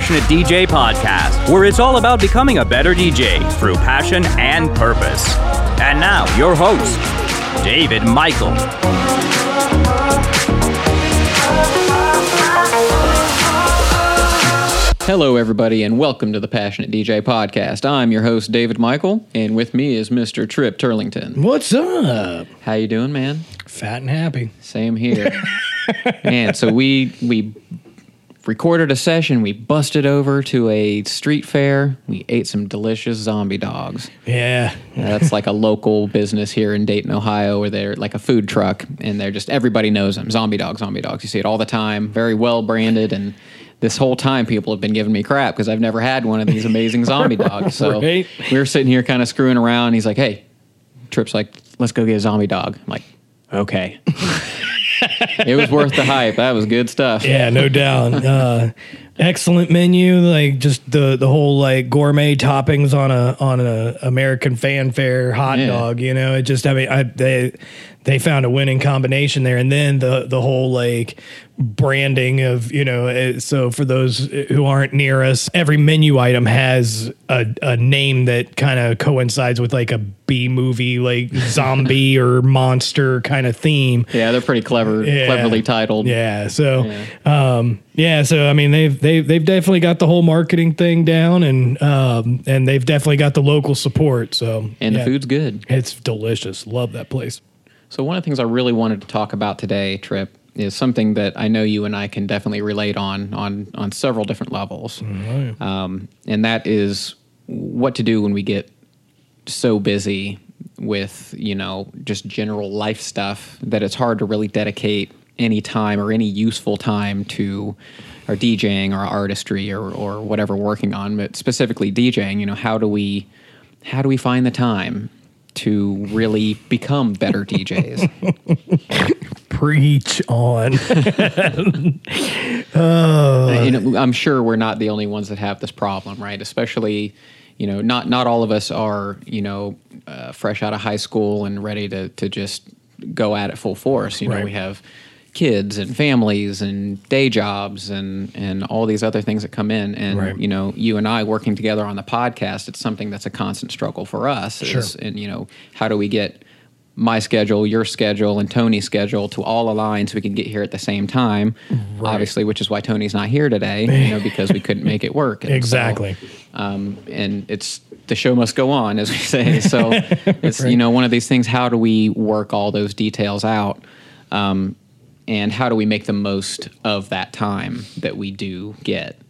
Passionate DJ podcast, where it's all about becoming a better DJ through passion and purpose. And now, your host, David Michael. Hello, everybody, and welcome to the Passionate DJ podcast. I'm your host, David Michael, and with me is Mr. Trip Turlington. What's up? How you doing, man? Fat and happy. Same here. man, so we we recorded a session. We busted over to a street fair. We ate some delicious zombie dogs. Yeah. That's like a local business here in Dayton, Ohio, where they're like a food truck, and they're just everybody knows them. Zombie dogs, zombie dogs. You see it all the time. Very well branded, and this whole time people have been giving me crap because I've never had one of these amazing zombie dogs. So Right. we were sitting here kind of screwing around. He's like, "Hey," Trip's like, "Let's go get a zombie dog." I'm like, "Okay." it was worth the hype. That was good stuff. Yeah, no doubt. Uh, excellent menu, like just the the whole like gourmet toppings on a on a American fanfare hot Yeah. dog. You know, it just I mean I they they found a winning combination there, and then the the whole like branding of you know eh, so for those who aren't near us every menu item has a, a name that kind of coincides with like a b movie like zombie or monster kind of theme Yeah, they're pretty clever, Yeah. cleverly titled. yeah. So, um, yeah. So, I mean, they've they've they've definitely got the whole marketing thing down, and um, and they've definitely got the local support. So, And yeah. the food's good. it's delicious. Love that place. So one of the things I really wanted to talk about today, Trip, is something that I know you and I can definitely relate on on on several different levels, um, and that is what to do when we get so busy with you know just general life stuff that it's hard to really dedicate any time or any useful time to our DJing or artistry or or whatever we're working on, but specifically DJing. You know, how do we how do we find the time to really become better DJs? Preach on. you know, I'm sure we're not the only ones that have this problem, right? Especially, you know, not not all of us are, you know, uh, fresh out of high school and ready to to just go at it full force. You know, Right. we have kids and families and day jobs and and all these other things that come in and Right. you know you and I working together on the podcast it's something that's a constant struggle for us Sure. is, and you know how do we get my schedule, your schedule, and Tony's schedule to all align so we can get here at the same time. Obviously, which is why Tony's not here today, you know, because we couldn't make it work. And so, Exactly. um, and it's the show must go on, as we say. So it's you know one of these things. How do we work all those details out? Um, and how do we make the most of that time that we do get?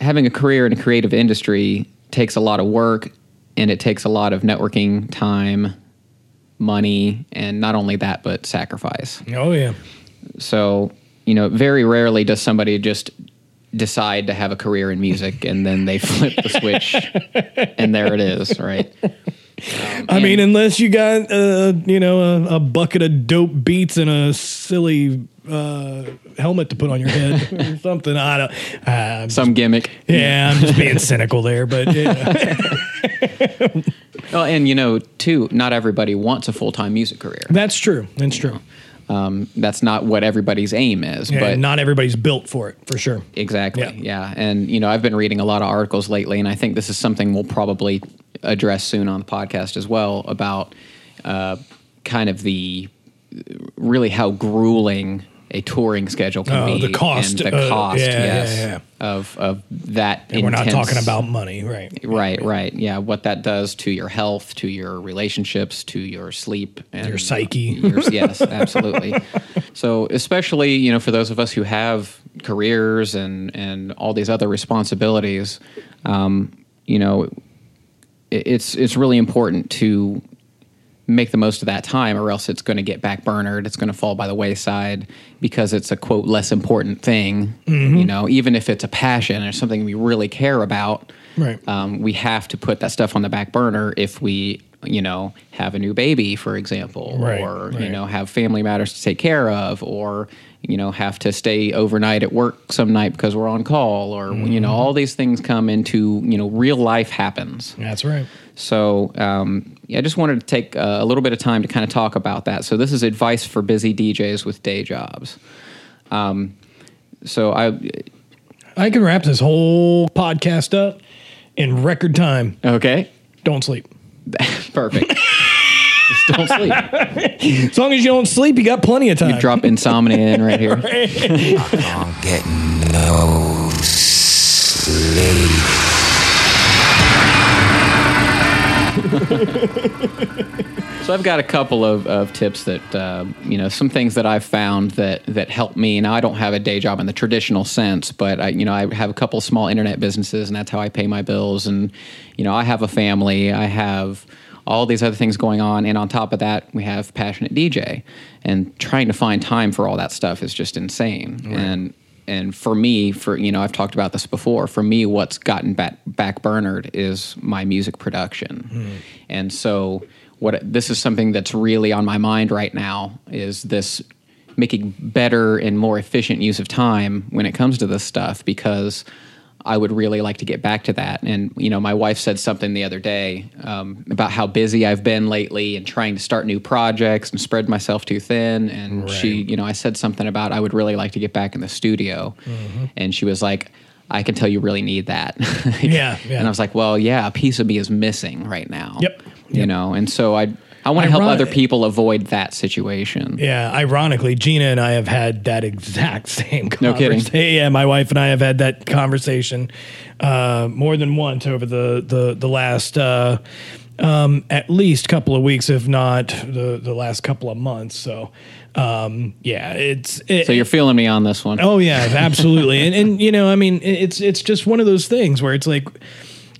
having a career in a creative industry takes a lot of work and it takes a lot of networking time, money, and not only that, but sacrifice. oh yeah. So, you know, very rarely does somebody just decide to have a career in music and then they flip the switch and there it is, right? I mean, unless you got uh, you know a, a bucket of dope beats and a silly uh, helmet to put on your head or something. I don't. Uh, I'm Some gimmick. yeah, I'm just being cynical there, but yeah. Oh, and you know, too, not everybody wants a full time music career. that's true. That's true. Um, that's not what everybody's aim is. Yeah, but not everybody's built for it, for sure. Exactly. Yeah. Yeah. And, you know, I've been reading a lot of articles lately, and I think this is something we'll probably address soon on the podcast as well about uh, kind of the really how grueling a touring schedule can Oh, be. the cost, And the uh, cost, yeah, yeah, yes, yeah. Of, of that. And we're not talking about money, right? Right, right. Yeah, what that does to your health, to your relationships, to your sleep, and Your psyche. your- yes, absolutely. So, especially you know, for those of us who have careers and and all these other responsibilities, um, you know, it, it's it's really important to make the most of that time, or else it's going to get backburnered. It's going to fall by the wayside because it's a quote less important thing. Mm-hmm. You know, even if it's a passion or something we really care about, Right. um, we have to put that stuff on the back burner if we, you know, have a new baby, for example, Right, or you know, have family matters to take care of, or you know, have to stay overnight at work some night because we're on call, or you Mm-hmm. know, all these things come into you know, real life happens. That's right. So um, yeah, I just wanted to take uh, a little bit of time to kind of talk about that. So this is advice for busy DJs with day jobs. Um, so I I can wrap this whole podcast up in record time. Okay. Don't sleep. Perfect. Just don't sleep. As long as you don't sleep, you got plenty of time. You drop insomnia in right here. I'm getting no sleep. So I've got a couple of, of tips that uh, you know some things that I've found that that help me. Now I don't have a day job in the traditional sense, but I you know I have a couple of small internet businesses, and that's how I pay my bills. And you know I have a family. I have all these other things going on, and on top of that, we have passionate DJ. And trying to find time for all that stuff is just insane. And and for me, for you know, I've talked about this before. For me, what's gotten back back burnered is my music production, hmm. and so what this is something that's really on my mind right now is this making better and more efficient use of time when it comes to this stuff because I would really like to get back to that. And you know, my wife said something the other day um, about how busy I've been lately and trying to start new projects and spread myself too thin. And she, you know, I said something about I would really like to get back in the studio, and she was like. I can tell you really need that. Yeah, yeah. And I was like, well, yeah, a piece of me is missing right now. Yep, You know, and so I I want to help other people avoid that situation. Yeah, ironically, Gina and I have had that exact same No kidding. conversation. Yeah, my wife and I have had that conversation uh, more than once over the the the last uh, um, at least couple of weeks, if not the the last couple of months. So, um, yeah, it's it, So you're feeling me on this one. Oh yeah, absolutely. and and you know, I mean, it's it's just one of those things where it's like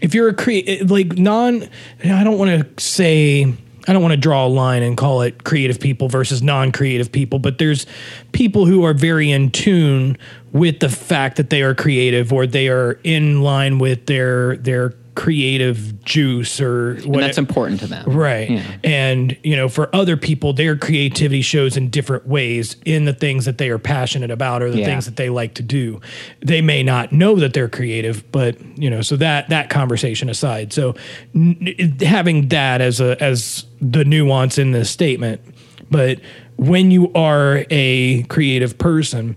if you're a create like non I don't want to say I don't want to draw a line and call it creative people versus non-creative people, but there's people who are very in tune with the fact that they are creative or they are in line with their their creative juice or and what that's important to them. Right. Yeah. And, you know, for other people, their creativity shows in different ways in the things that they are passionate about or the Yeah. things that they like to do. They may not know that they're creative, but, you know, so that that conversation aside. So n- having that as a as the nuance in this statement, but when you are a creative person,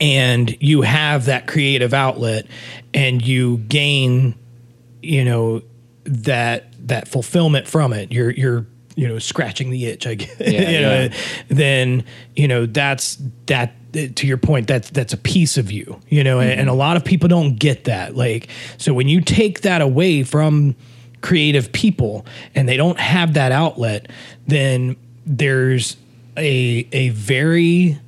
and you have that creative outlet and you gain you know that that fulfillment from it you're you're you know scratching the itch i guess Yeah, you know yeah. then you know that's that to your point that's that's a piece of you you know and, and a lot of people don't get that like so when you take that away from creative people and they don't have that outlet then there's a a very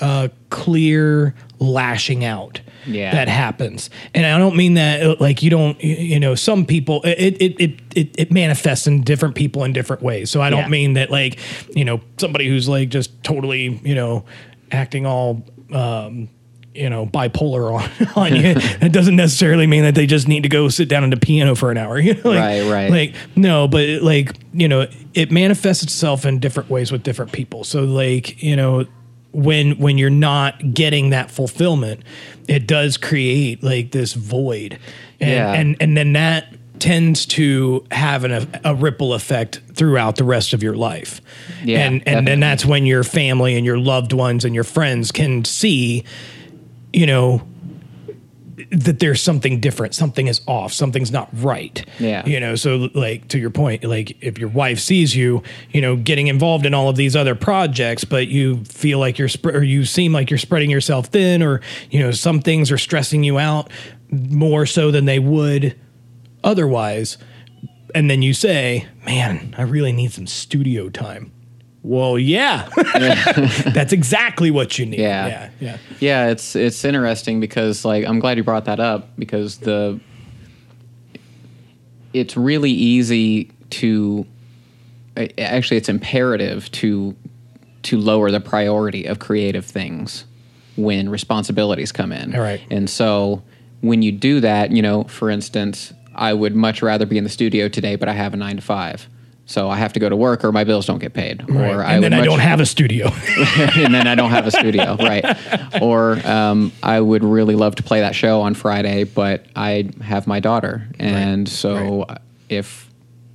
uh, clear lashing out Yeah. that happens and i don't mean that uh, like you don't you- know some people it it it it, it manifests in different people in different ways so i don't Yeah. mean that like you know somebody who's like just totally you know acting all um you know bipolar on, on you it doesn't necessarily mean that they just need to go sit down at a piano for an hour you know like, Right, right. like no but like you know it manifests itself in different ways with different people so like you know when when you're not getting that fulfillment it does create like this void and Yeah. and and then that tends to have an, a ripple effect throughout the rest of your life Yeah, and and definitely. then that's when your family and your loved ones and your friends can see you know that there's something different. Something is off. Something's not right. Yeah. you know so like to your point like if your wife sees you you know getting involved in all of these other projects but you feel like you're sp- or you seem like you're spreading yourself thin or you know some things are stressing you out more so than they would otherwise and then you say man i really need some studio time well yeah that's exactly what you need Yeah. yeah yeah Yeah, it's it's interesting because like I'm glad you brought that up because the it's really easy to actually it's imperative to to lower the priority of creative things when responsibilities come in. All right. And so when you do that, you know, for instance, I would much rather be in the studio today, but I have a 9 to 5. So I have to go to work or my bills don't get paid. Or Right. I and would then I don't have a studio and then I don't have a studio, right? Or um, I would really love to play that show on Friday, but I have my daughter, and so if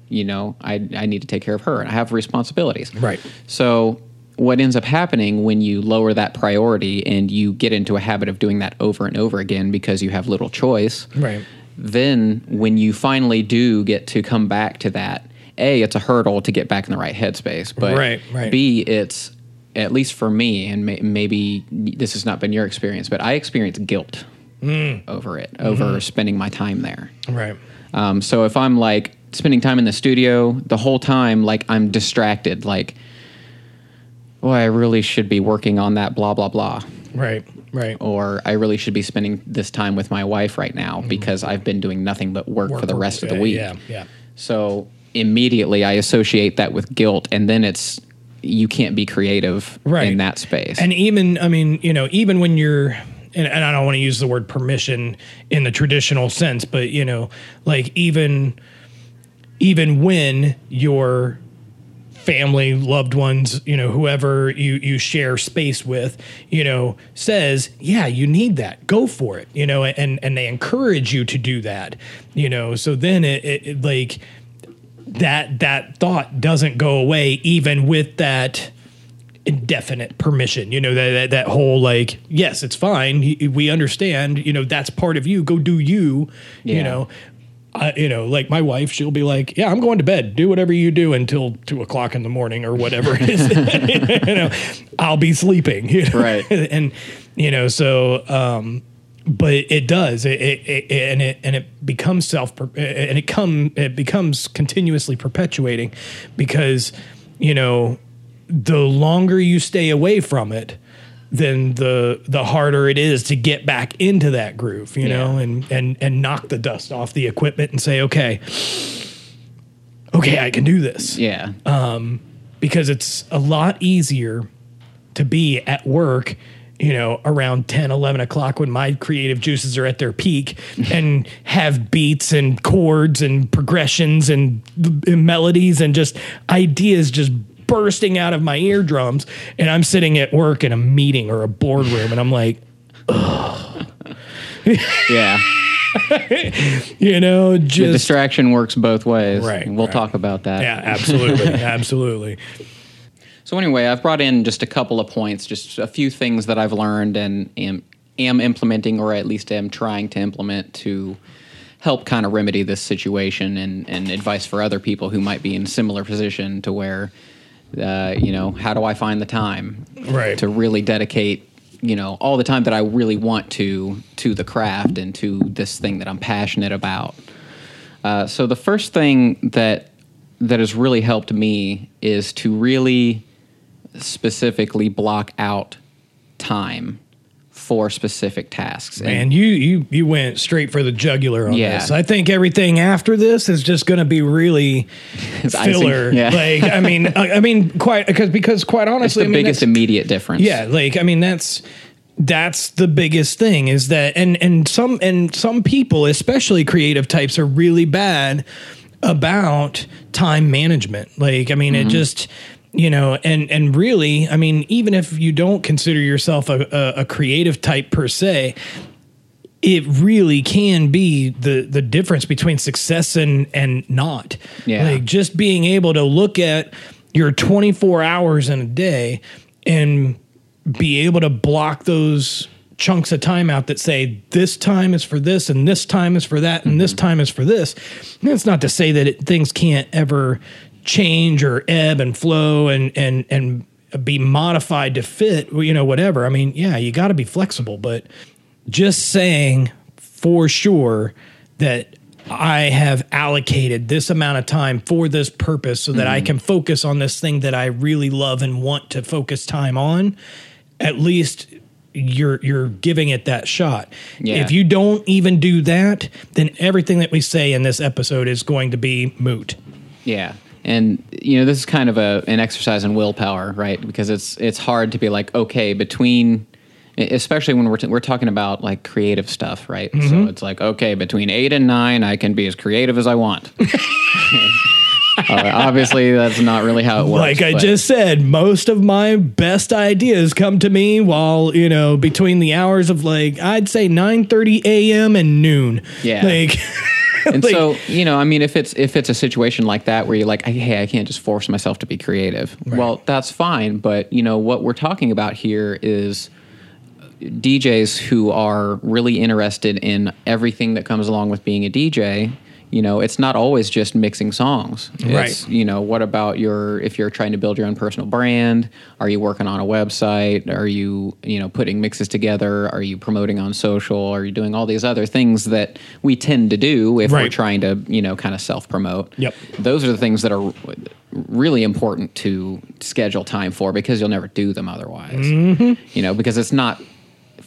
you know, I I need to take care of her, and I have responsibilities, Right. So what ends up happening when you lower that priority and you get into a habit of doing that over and over again because you have little choice. Right. Then when you finally do get to come back to that, A, it's a hurdle to get back in the right headspace. But Right, right. B, it's at least for me, and may, maybe this has not been your experience, but I experience guilt Mm. over it, over Mm-hmm. spending my time there. Right. Um, so if I'm like spending time in the studio the whole time, like I'm distracted, like, boy, I really should be working on that, blah, blah, blah. Right. Right. Or I really should be spending this time with my wife right now because I've been doing nothing but work, for the Work, rest of the yeah, week. Yeah. Yeah. So immediately I associate that with guilt, and then it's you can't be creative Right. in that space. And even, I mean, you know, even when you're, and, and I don't want to use the word permission in the traditional sense, but you know, like even, even when your family, loved ones, you know, whoever you you share space with, you know, says, "Yeah, you need that. Go for it." You know, and and they encourage you to do that. You know, so then it, it, it like that that thought doesn't go away even with that indefinite permission you know that, that that whole like yes it's fine. We understand you know that's part of you. Go do you you know. I, you know like my wife she'll be like yeah i'm going to bed. Do whatever you do until two o'clock in the morning or whatever it is. You know i'll be sleeping you know? Right. and you know so um but it does. It, it, it and it and it becomes self and it come it becomes continuously perpetuating because you know the longer you stay away from it then the the harder it is to get back into that groove you know and and and knock the dust off the equipment and say okay okay I can do this. Yeah. um because it's a lot easier to be at work you know around 10 11 o'clock when my creative juices are at their peak and have beats and chords and progressions and, and melodies and just ideas just bursting out of my eardrums and i'm sitting at work in a meeting or a boardroom and i'm like yeah. you know The just distraction works both ways. Right, We'll right. talk about that. yeah absolutely absolutely So anyway, I've brought in just a couple of points, just a few things that I've learned and am, am implementing, or at least am trying to implement to help kind of remedy this situation, and, and advice for other people who might be in a similar position to where, uh, you know, how do I find the time Right. to really dedicate, you know, all the time that I really want to to the craft and to this thing that I'm passionate about. Uh, so the first thing that that has really helped me is to really specifically block out time for specific tasks. And- Man, you you you went straight for the jugular on Yeah. this. I think everything after this is just going to be really It's filler. Yeah. Like I mean, I, I mean, quite because because quite it's honestly, the I mean, biggest immediate difference. yeah, like I mean, that's that's the biggest thing is that and and some and some people, especially creative types, are really bad about time management. Like I mean, it mm-hmm. just you know and and really i mean even if you don't consider yourself a, a, a creative type per se it really can be the the difference between success and and not. Yeah. Like just being able to look at your 24 hours in a day and be able to block those chunks of time out that say this time is for this and this time is for that and this mm-hmm. time is for this. And That's not to say that it, things can't ever change or ebb and flow and and and be modified to fit, you know, whatever. I mean, yeah, you got to be flexible, but just saying for sure that I have allocated this amount of time for this purpose so that I mm-hmm. can focus on this thing that I really love and want to focus time on, at least you're you're giving it that shot. Yeah. If you don't even do that, then everything that we say in this episode is going to be moot. Yeah. And you know, this is kind of a an exercise in willpower, right? Because it's it's hard to be like, okay, between especially when we're t- we're talking about like creative stuff, right? So it's like, okay, between 8 and 9 I can be as creative as I want. Uh, obviously that's not really how it works. like I but- just said, most of my best ideas come to me while, you know, between the hours of like I'd say 9:30 a.m. and noon. Yeah. Like and Like- so you know, I mean, if it's if it's a situation like that where you're like, hey, I can't just force myself to be creative. Well, that's fine, but you know what we're talking about here is DJs who are really interested in everything that comes along with being a DJ. You know, it's not always just mixing songs. It's, Right. You know, what about your if you're trying to build your own personal brand? Are you working on a website? Are you you know putting mixes together? Are you promoting on social? Are you doing all these other things that we tend to do if we're trying to you know kind of self promote? Yep. Those are the things that are really important to schedule time for because you'll never do them otherwise. Mm-hmm. You know, because it's not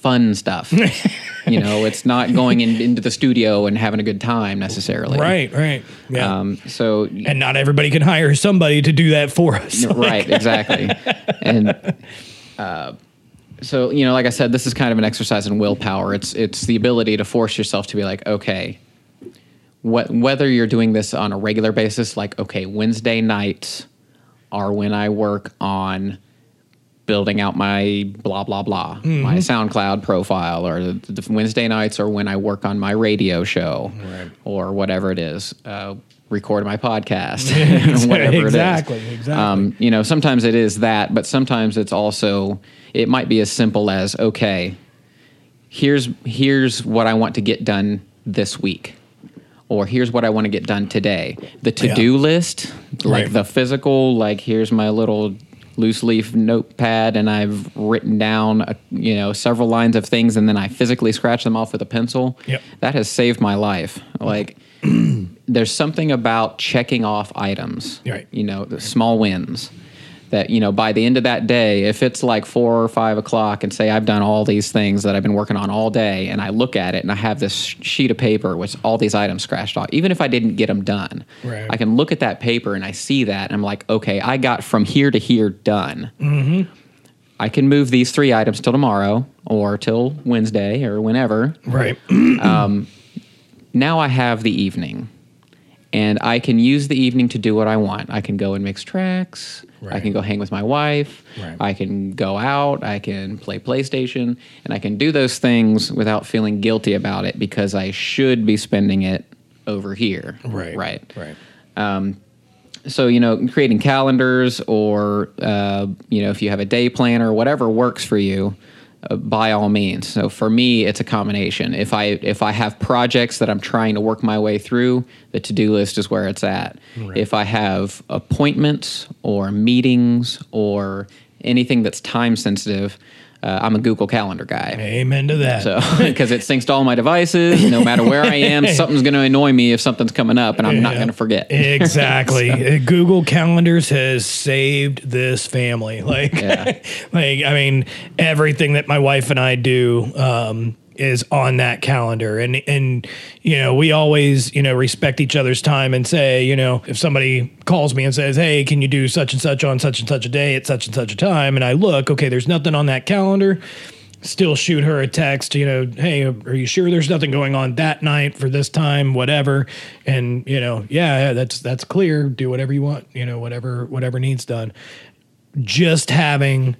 fun stuff. you know, it's not going in, into the studio and having a good time necessarily. Right, right. Yeah. Um, so and not everybody can hire somebody to do that for us. right, exactly. And uh, so you know, like I said, this is kind of an exercise in willpower. It's it's the ability to force yourself to be like, okay, what whether you're doing this on a regular basis, like okay, Wednesday nights are when I work on building out my blah blah blah my SoundCloud profile, or the, the Wednesday nights or when I work on my radio show, or whatever it is. Uh, record my podcast whatever it is. Exactly, exactly. Um, you know, sometimes it is that, but sometimes it's also it might be as simple as okay, here's here's what I want to get done this week. Or here's what I want to get done today. The to-do list, like Right. the physical, like here's my little loose leaf notepad and I've written down, a, you know, several lines of things and then I physically scratch them off with a pencil. Yep. That has saved my life. Like there's something about checking off items, Right. you know, the small wins that, you know, by the end of that day, if it's like four or five o'clock and say I've done all these things that I've been working on all day and I look at it and I have this sheet of paper with all these items scratched off, even if I didn't get them done, Right. I can look at that paper and I see that and I'm like, okay, I got from here to here done. Mm-hmm. I can move these three items till tomorrow or till Wednesday or whenever right. Um, now I have the evening and I can use the evening to do what I want. I can go and mix tracks. I can go hang with my wife. Right. I can go out. I can play PlayStation. And I can do those things without feeling guilty about it because I should be spending it over here. Right. Right. Right. So, you know, creating calendars or, uh, you know, if you have a day planner, whatever works for you, uh, by all means. So for me, it's a combination. If I if I have projects that I'm trying to work my way through, the to do list is where it's at. If I have appointments or meetings or anything that's time sensitive, uh, I'm a Google Calendar guy. Amen to that. So, because it syncs to all my devices, no matter where I am, something's going to annoy me if something's coming up, and I'm not going to forget. Exactly. Uh, Google Calendars has saved this family. Like, Yeah. like I mean, everything that my wife and I do um, is on that calendar, and and you know we always you know respect each other's time and say you know if somebody calls me and says hey can you do such and such on such and such a day at such and such a time, and I look okay there's nothing on that calendar. Still shoot her a text, you know, hey, are you sure there's nothing going on that night for this time, whatever? And you know, yeah, that's that's clear. Do whatever you want, you know, whatever whatever needs done. Just having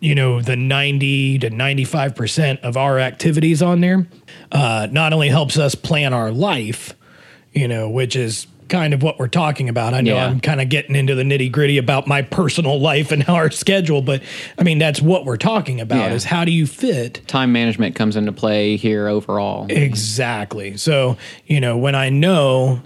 you know the 90 to 95% of our activities on there uh, not only helps us plan our life you know which is kind of what we're talking about i know Yeah. i'm kind of getting into the nitty gritty about my personal life and our schedule but i mean that's what we're talking about Yeah. is how do you fit time management comes into play here overall. Exactly. So, you know, when I know,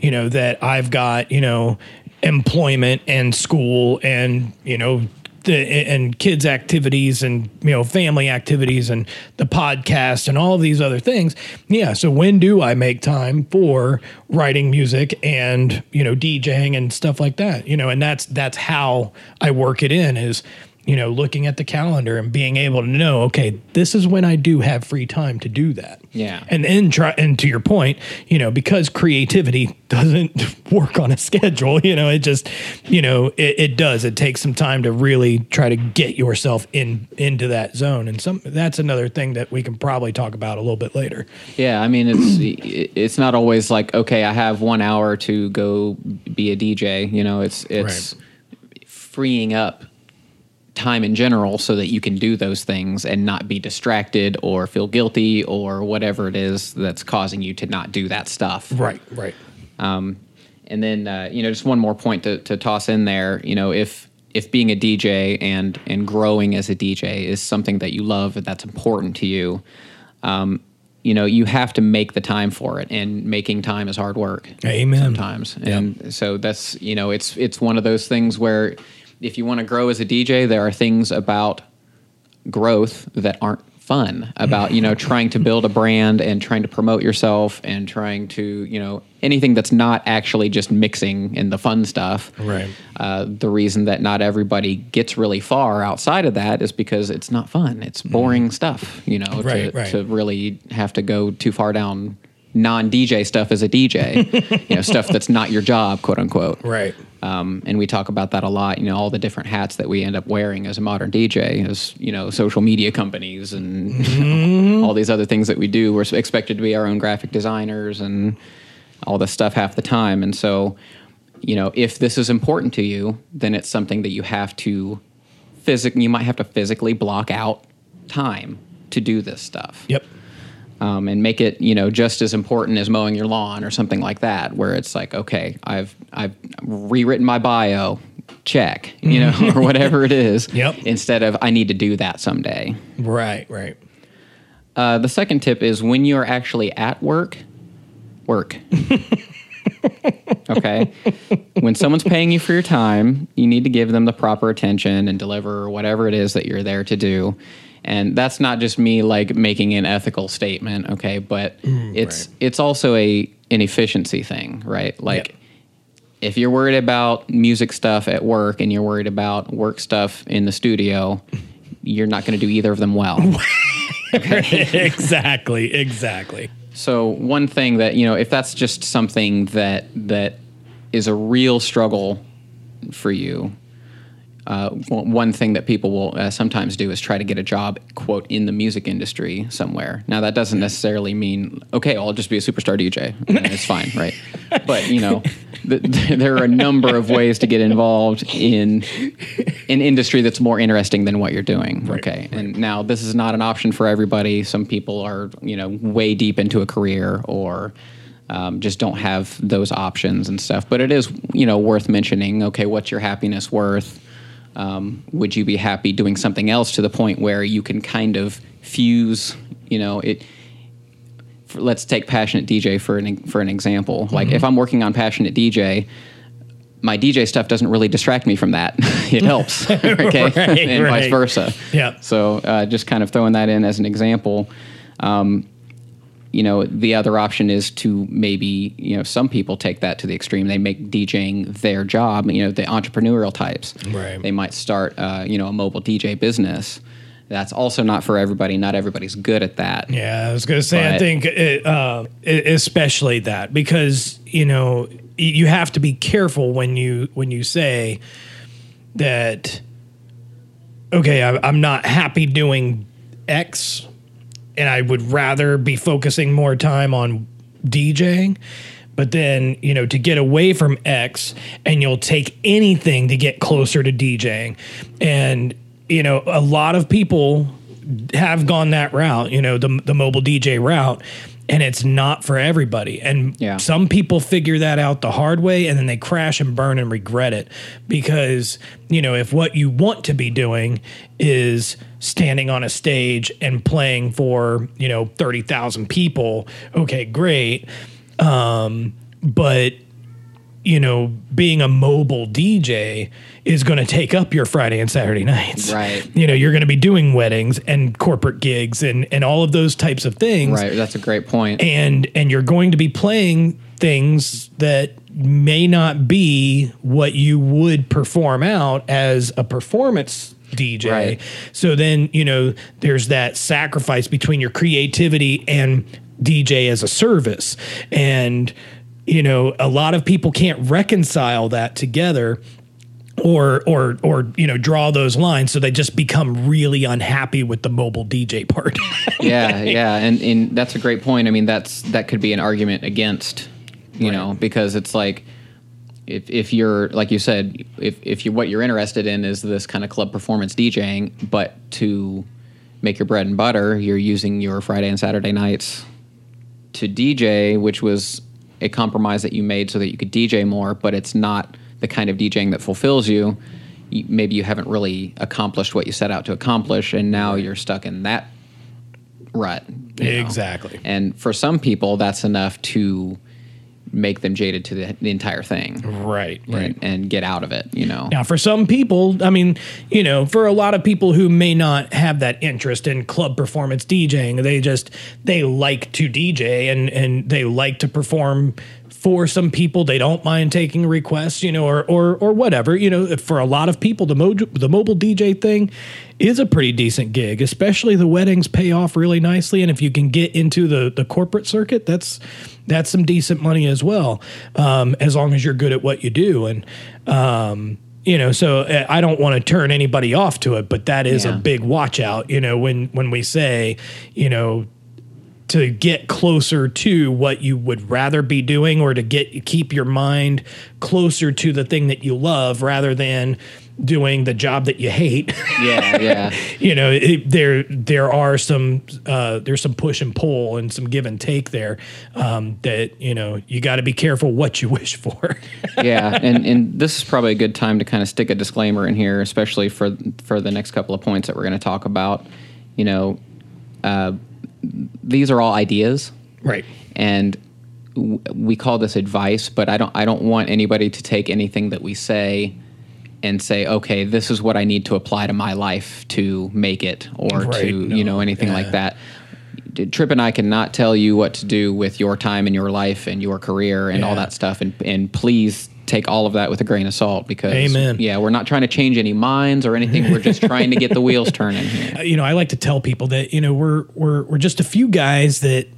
you know, that I've got, you know, employment and school and, you know, the, and kids activities and you know family activities and the podcast and all these other things. Yeah so when do i make time for writing music and you know djing and stuff like that? You know and that's that's how i work it in is you know, looking at the calendar and being able to know, okay, this is when I do have free time to do that. Yeah. And then try, and to your point, you know, because creativity doesn't work on a schedule, you know, it just, you know, it, it does. It takes some time to really try to get yourself in into that zone. And some that's another thing that we can probably talk about a little bit later. Yeah, I mean it's it's not always like okay, I have one hour to go be a DJ. You know, it's it's freeing up time in general so that you can do those things and not be distracted or feel guilty or whatever it is that's causing you to not do that stuff. Right, right. Um, and then uh, you know, just one more point to, to toss in there. You know, if if being a DJ and and growing as a DJ is something that you love and that's important to you, um, you know, you have to make the time for it, and making time is hard work. Amen. Sometimes, and so that's you know, it's it's one of those things where if you want to grow as a DJ, there are things about growth that aren't fun about you know trying to build a brand and trying to promote yourself and trying to you know anything that's not actually just mixing in the fun stuff Right. uh, the reason that not everybody gets really far outside of that is because it's not fun it's boring stuff you know Right, to, right. to really have to go too far down non-dj stuff as a dj you know stuff that's not your job quote unquote Right. Um, and we talk about that a lot. You know, all the different hats that we end up wearing as a modern DJ, as you know, social media companies and all these other things that we do. We're expected to be our own graphic designers and all this stuff half the time. And so, you know, if this is important to you, then it's something that you have to physic. You might have to physically block out time to do this stuff Yep. Um, and make it you know just as important as mowing your lawn or something like that where it's like okay i've i've rewritten my bio check you know or whatever it is Yep. instead of i need to do that someday Right, right. uh, the second tip is when you're actually at work work okay when someone's paying you for your time you need to give them the proper attention and deliver whatever it is that you're there to do and that's not just me like making an ethical statement okay but mm. it's right. it's also a an efficiency thing right like Yep. if you're worried about music stuff at work and you're worried about work stuff in the studio you're not going to do either of them well exactly, exactly. So one thing that you know, if that's just something that that is a real struggle for you, uh, one thing that people will uh, sometimes do is try to get a job, quote, in the music industry somewhere. Now that doesn't necessarily mean okay, I'll just be a superstar DJ. and It's fine, right? But you know, th- there are a number of ways to get involved in an industry that's more interesting than what you're doing. okay, and now this is not an option for everybody. Some people are you know way deep into a career or um, just don't have those options and stuff. But it is you know worth mentioning. Okay, what's your happiness worth? Um, would you be happy doing something else to the point where you can kind of fuse? You know it. For, let's take passionate DJ for an for an example. Like if I'm working on passionate DJ, my DJ stuff doesn't really distract me from that. it helps, okay, Right, and vice versa. Yeah. So uh, just kind of throwing that in as an example. Um, you know, the other option is to maybe, you know, some people take that to the extreme. They make DJing their job. You know, the entrepreneurial types. Right. They might start, uh, you know, a mobile DJ business. That's also not for everybody. Not everybody's good at that. Yeah, I was going to say, I think it, uh, e- especially that because you know you have to be careful when you when you say that. Okay, I, I'm not happy doing X, and I would rather be focusing more time on DJing. But then, you know, to get away from X and you'll take anything to get closer to DJing. And, you know, a lot of people have gone that route, you know, the, the mobile DJ route, and it's not for everybody. And Yeah. some people figure that out the hard way and then they crash and burn and regret it because, you know, if what you want to be doing is standing on a stage and playing for, you know, 30,000 people, okay, great. Um, but you know, being a mobile DJ is going to take up your Friday and Saturday nights. Right. You know, you're going to be doing weddings and corporate gigs and and all of those types of things. Right. That's a great point. And and you're going to be playing things that may not be what you would perform out as a performance DJ. Right. So then, you know, there's that sacrifice between your creativity and DJ as a service. And, you know, a lot of people can't reconcile that together or or or you know draw those lines so they just become really unhappy with the mobile DJ part. yeah, yeah, and and that's a great point. I mean, that's that could be an argument against, you know, because it's like if if you're like you said, if if you what you're interested in is this kind of club performance DJing, but to make your bread and butter, you're using your Friday and Saturday nights to DJ, which was a compromise that you made so that you could DJ more, but it's not the kind of DJing that fulfills you. you maybe you haven't really accomplished what you set out to accomplish, and now you're stuck in that rut. you know? Exactly. And for some people, that's enough to make them jaded to the, the entire thing Right. and, and get out of it. You know. Now, for some people, I mean, you know, for a lot of people who may not have that interest in club performance DJing, they just they like to DJ and and they like to perform for some people. They don't mind taking requests, you know, or or or whatever. You know, for a lot of people, the mo- the mobile DJ thing is a pretty decent gig, especially the weddings pay off really nicely, and if you can get into the the corporate circuit, that's that's some decent money as well, um, as long as you're good at what you do and. Um, you know so uh, i don't want to turn anybody off to it but that is Yeah. a big watch out you know when when we say you know to get closer to what you would rather be doing or to get keep your mind closer to the thing that you love rather than doing the job that you hate Yeah, yeah. you know it, there there are some uh, there's some push and pull and some give and take there um, that you know you got to be careful what you wish for yeah, and and this is probably a good time to kind of stick a disclaimer in here, especially for for the next couple of points that we're going to talk about. You know, uh, these are all ideas, right and w- we call this advice. But I don't I don't want anybody to take anything that we say and say, okay, this is what I need to apply to my life to make it, or Right, to you know anything yeah. like that. Trip and I cannot tell you what to do with your time and your life and your career and all that stuff. And and please take all of that with a grain of salt because Amen. yeah, we're not trying to change any minds or anything. We're just trying to get the wheels turning here. you know, I like to tell people that you know we're we're we're just a few guys that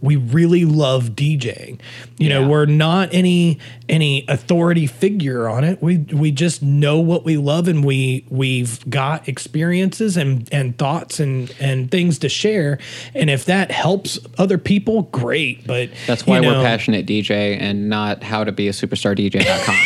we really love DJing. You know, we're not any any authority figure on it. We we just know what we love and we we've got experiences and and thoughts and and things to share. And if that helps other people, great. But That's why you we're passionate DJ and not how to be a superstar DJ.com.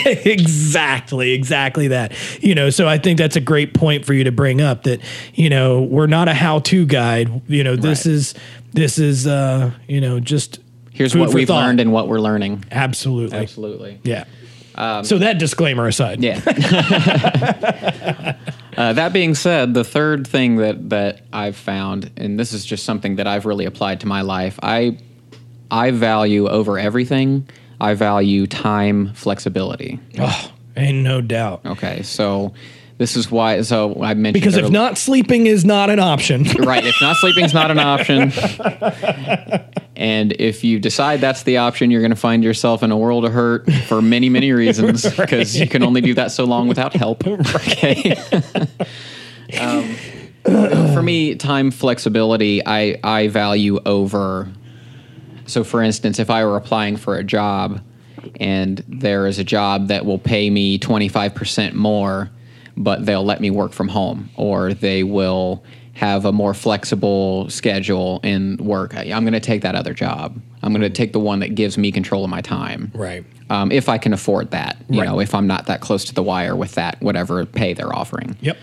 exactly exactly that you know so i think that's a great point for you to bring up that you know we're not a how-to guide you know this Right. is this is uh you know just Here's what we've thought. learned and what we're learning. absolutely Absolutely. yeah so that disclaimer aside Yeah. uh, that being said, the third thing that that I've found, and this is just something that I've really applied to my life, I I value over everything. I value time flexibility. oh ain't no doubt Okay, so this is why. So I mentioned because if not sleeping is not an option right, if not sleeping is not an option, and if you decide that's the option, you're going to find yourself in a world of hurt for many, many reasons because you can only do that so long without help. Okay. um, for me, time flexibility, I I value over. So, for instance, if I were applying for a job and there is a job that will pay me 25% more, but they'll let me work from home, or they will have a more flexible schedule in work, I'm going to take that other job. I'm going to take the one that gives me control of my time. Right. Um, if I can afford that, you Right. know, if I'm not that close to the wire with that, whatever pay they're offering yep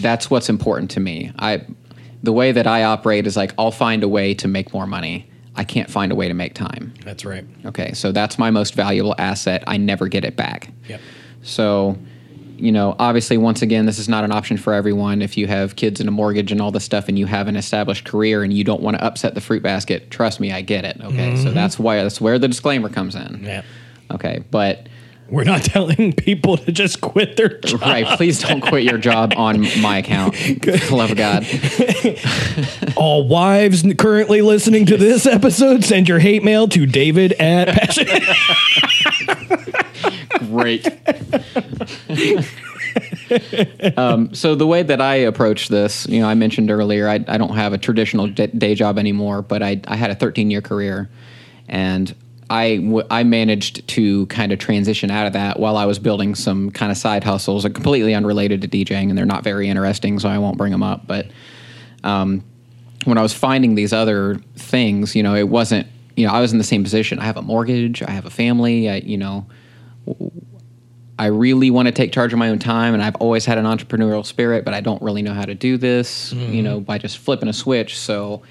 that's what's important to me. I the way that I operate is like I'll find a way to make more money. I can't find a way to make time. that's right Okay, so that's my most valuable asset. I never get it back. yep So, you know, obviously, once again, this is not an option for everyone. If you have kids and a mortgage and all this stuff, and you have an established career, and you don't want to upset the fruit basket, trust me, I get it. Okay, so mm-hmm. that's why that's where the disclaimer comes in. yeah Okay, but we're not telling people to just quit their job. right, please don't quit your job on my account. Love God. All wives currently listening to this episode, send your hate mail to David at Passion. Great. um, so the way that I approach this, you know, I mentioned earlier, I, I don't have a traditional d- day job anymore, but I, I had a 13 year career, and I w- I managed to kind of transition out of that while I was building some kind of side hustles, that are completely unrelated to DJing, and they're not very interesting, so I won't bring them up. But um, when I was finding these other things, you know, it wasn't you know, I was in the same position. I have a mortgage, I have a family, I, you know, I really want to take charge of my own time, and I've always had an entrepreneurial spirit, but I don't really know how to do this, you know, by just flipping a switch. So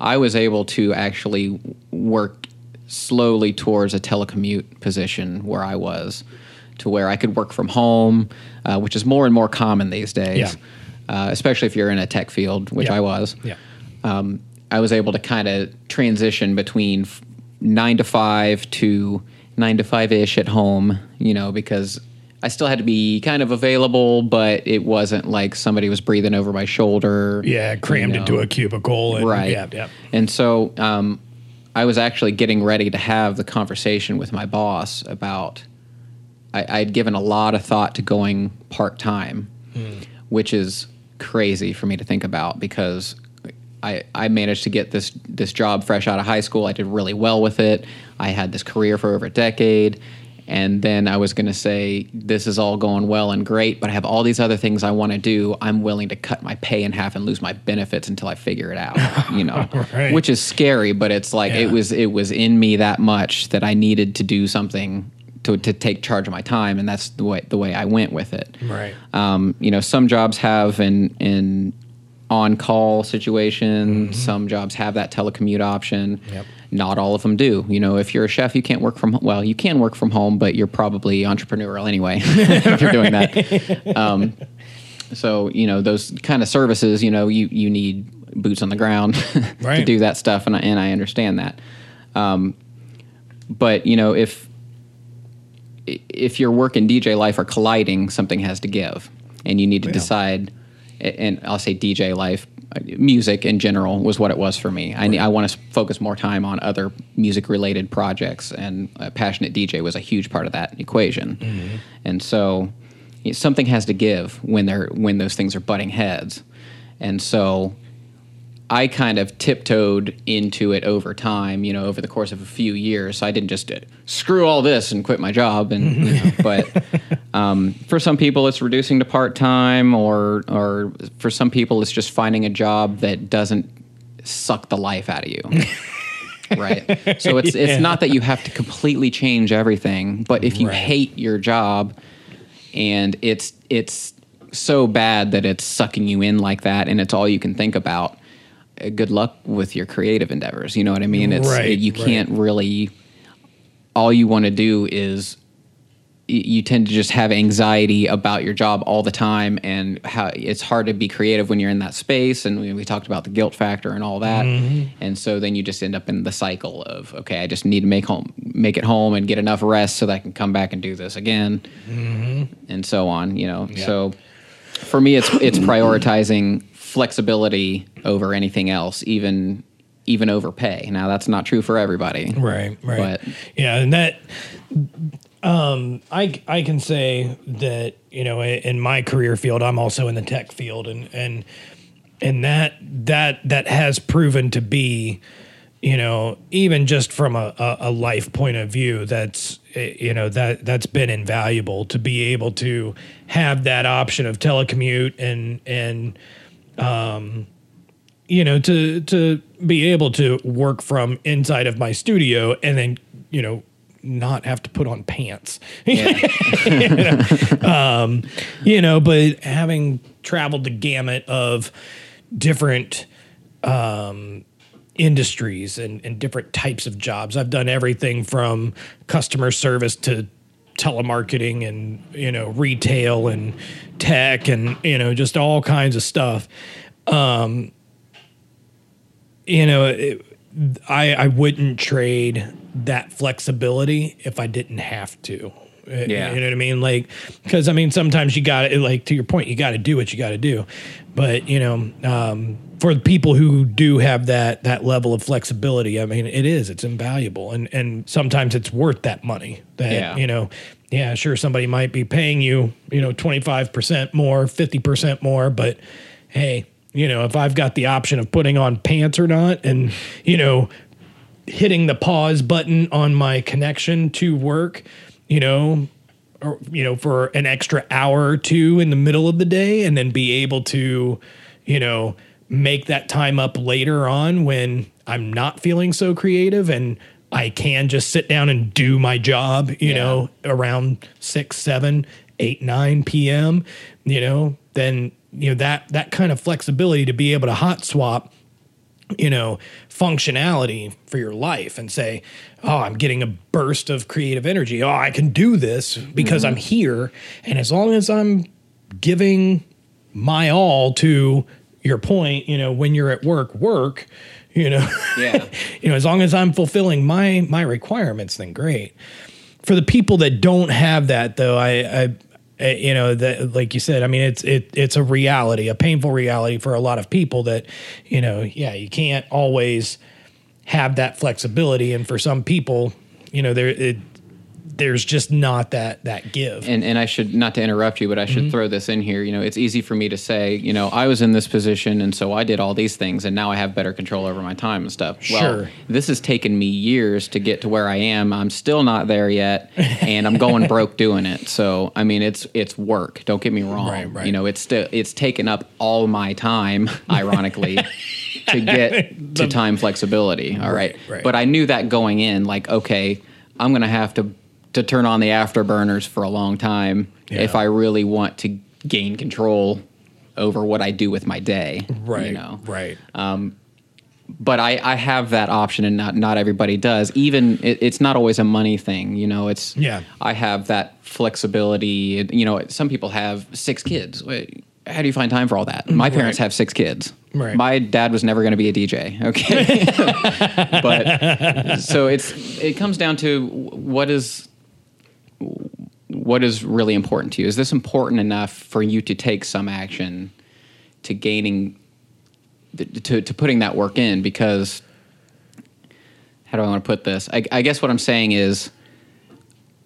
I was able to actually work slowly towards a telecommute position where I was, to where I could work from home, uh, which is more and more common these days, Yeah. uh, especially if you're in a tech field, which Yeah. I was Yeah. um, I was able to kind of transition between f- nine to five to nine to five ish at home, you know, because I still had to be kind of available, but it wasn't like somebody was breathing over my shoulder. Yeah, crammed you into a cubicle. And, right. Yeah, yeah. And so um, I was actually getting ready to have the conversation with my boss about. I, I'd given a lot of thought to going part time, hmm. which is crazy for me to think about because I, I managed to get this this job fresh out of high school. I did really well with it. I had this career for over a decade. And then I was going to say, this is all going well and great, but I have all these other things I want to do. I'm willing to cut my pay in half and lose my benefits until I figure it out, you know, Right. which is scary, but it's like it was it was in me that much that I needed to do something to, to take charge of my time, and that's the way the way I went with it. Right. Um, you know, some jobs have an an on call situation. Some jobs have that telecommute option. Mm-hmm. Yep. Not all of them do. You know, if you're a chef, you can't work from well, you can work from home, but you're probably entrepreneurial anyway if you're doing that. Um, so you know those kind of services. You know, you you need boots on the ground to do that stuff, and I, and I understand that. Um, but you know, if if your work and DJ life are colliding, something has to give, and you need to Yeah. decide. And I'll say DJ life, music in general was what it was for me. I, I want to focus more time on other music related projects, and a passionate DJ was a huge part of that equation. Mm-hmm. And so, you know, something has to give when they're when those things are butting heads, and so. I kind of tiptoed into it over time, you know, over the course of a few years. So I didn't just uh, screw all this and quit my job. And you know, but um, for some people, it's reducing to part time, or or for some people, it's just finding a job that doesn't suck the life out of you. right. So it's Yeah. it's not that you have to completely change everything, but if you Right. hate your job and it's it's so bad that it's sucking you in like that and it's all you can think about good luck with your creative endeavors you know what i mean? It's Right, you right. can't really all you want to do is you tend to just have anxiety about your job all the time and how it's hard to be creative when you're in that space and we, we talked about the guilt factor and all that. Mm-hmm. and so then you just end up in the cycle of okay i just need to make home make it home and get enough rest so that i can come back and do this again. And so on you know? So for me it's it's prioritizing flexibility over anything else even even over pay now that's not true for everybody Right, right. But- yeah, and that um I I can say that, you know, in my career field, I'm also in the tech field and and and that that that has proven to be you know even just from a, a, a life point of view that's eh, you know that that's been invaluable to be able to have that option of telecommute and and you know to to be able to work from inside of my studio and then you know not have to put on pants. Um, you know but having traveled the gamut of different um industries and, and different types of jobs i've done everything from customer service to telemarketing and you know retail and tech and you know just all kinds of stuff Um you know, it, I I wouldn't trade that flexibility if I didn't have to. Uh, Yeah. You know what I mean? Like, because I mean, sometimes you got to, like, to your point, you got to do what you got to do. But, you know, um, for the people who do have that that level of flexibility, I mean, it is, it's invaluable. And, and sometimes it's worth that money that, Yeah. you know, yeah, sure, somebody might be paying you, you know, 25% more, 50% more, but hey, you know, if I've got the option of putting on pants or not and, you know, hitting the pause button on my connection to work, you know, or you know, for an extra hour or two in the middle of the day and then be able to, you know, make that time up later on when I'm not feeling so creative and I can just sit down and do my job, you Yeah. know, around six, seven, eight, nine p.m. You know, then you know that that kind of flexibility to be able to hot swap you know, functionality for your life and say, oh, I'm getting a burst of creative energy. Oh, I can do this because I'm mm-hmm. here. And as long as I'm giving my all to your point, you know, when you're at work, work, you know, Yeah. you know, as long as I'm fulfilling my my requirements, then great. For the people that don't have that, though, I, I, you know, that like you said, I mean, it's it it's a reality, a painful reality for a lot of people that, you know, yeah, you can't always have that flexibility, and for some people, you know, there it, there's just not that that give. and and I should not to interrupt you, but I Mm-hmm. should throw this in here. You know, it's easy for me to say, you know, I was in this position, and so I did all these things, and now I have better control over my time and stuff. Sure. Well, this has taken me years to get to where I am. I'm still not there yet, and I'm going broke doing it. So, I mean, it's it's work. Don't get me wrong. Right, right. You know, it's still it's taken up all my time, ironically. To get to time flexibility, all right. right. But I knew that going in, like, okay, I'm going to have to to turn on the afterburners for a long time Yeah. if I really want to gain control over what I do with my day. right, You know. right. Um, but I, I have that option, and not not everybody does. Even it, it's not always a money thing. You know, it's Yeah. I have that flexibility. You know, some people have six kids. Wait, How do you find time for all that? My parents have six kids. Right. My dad was never going to be a DJ. Okay. but so it's it comes down to what is what is really important to you. Is this important enough for you to take some action to gaining to to putting that work in? Because how do I want to put this? I, I guess what I'm saying is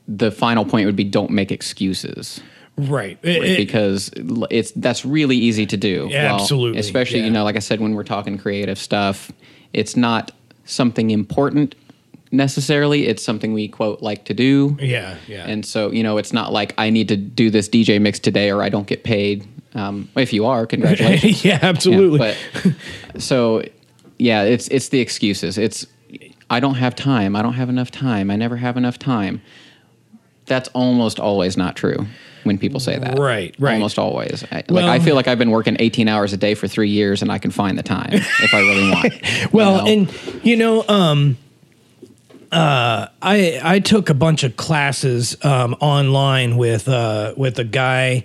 the final point would be don't make excuses Right. It- it- because it's that's really easy to do. Yeah, Well, absolutely, Especially yeah. you know, like I said, when we're talking creative stuff, it's not something important necessarily. It's something we quote like to do. yeah, yeah. And so you know, it's not like I need to do this DJ mix today or I don't get paid. Um, if you are, congratulations. yeah, absolutely. Yeah, but so yeah, it's it's the excuses. It's I don't have time. I don't have enough time. I never have enough time. That's almost always not true when people say that. Right, right. Almost always. I, like I feel like I've been working 18 hours a day for 3 years and I can find the time if I really want. Well, you know? and you know, um, uh, I I took a bunch of classes um, online with uh, with a guy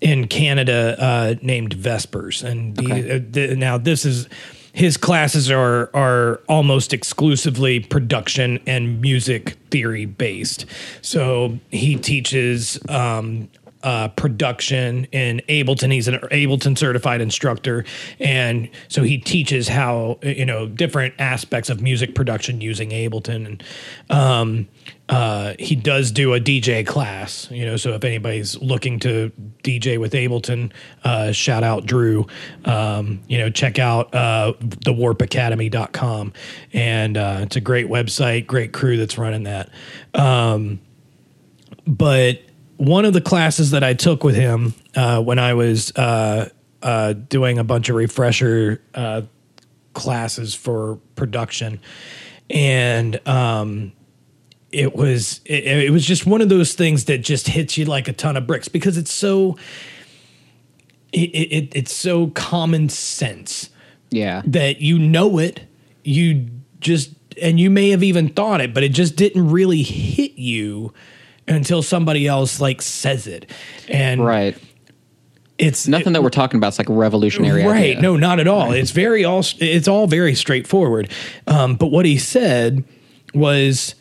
in Canada uh, named Vespers, and the, Okay. uh, the, now this is his classes are are almost exclusively production and music theory based. So he teaches um, uh, production in Ableton. He's an Ableton certified instructor, and so he teaches how you know different aspects of music production using Ableton. And um, uh, he does do a DJ class, you know. So if anybody's looking to DJ with Ableton, uh, shout out Drew. Um, you know, check out uh, thewarpacademy.com, and uh, it's a great website, great crew that's running that. Um, but one of the classes that I took with him uh, when I was uh, uh, doing a bunch of refresher uh, classes for production, and um, it was it, it was just one of those things that just hits you like a ton of bricks because it's so it, it it's so common sense yeah. that you know it, you just and you may have even thought it, but it just didn't really hit you until somebody else like says it. And Right. it's Nothing that we're talking about It's like a revolutionary right. idea. No, not at all. It's very all it's all very straightforward. Um, but what he said was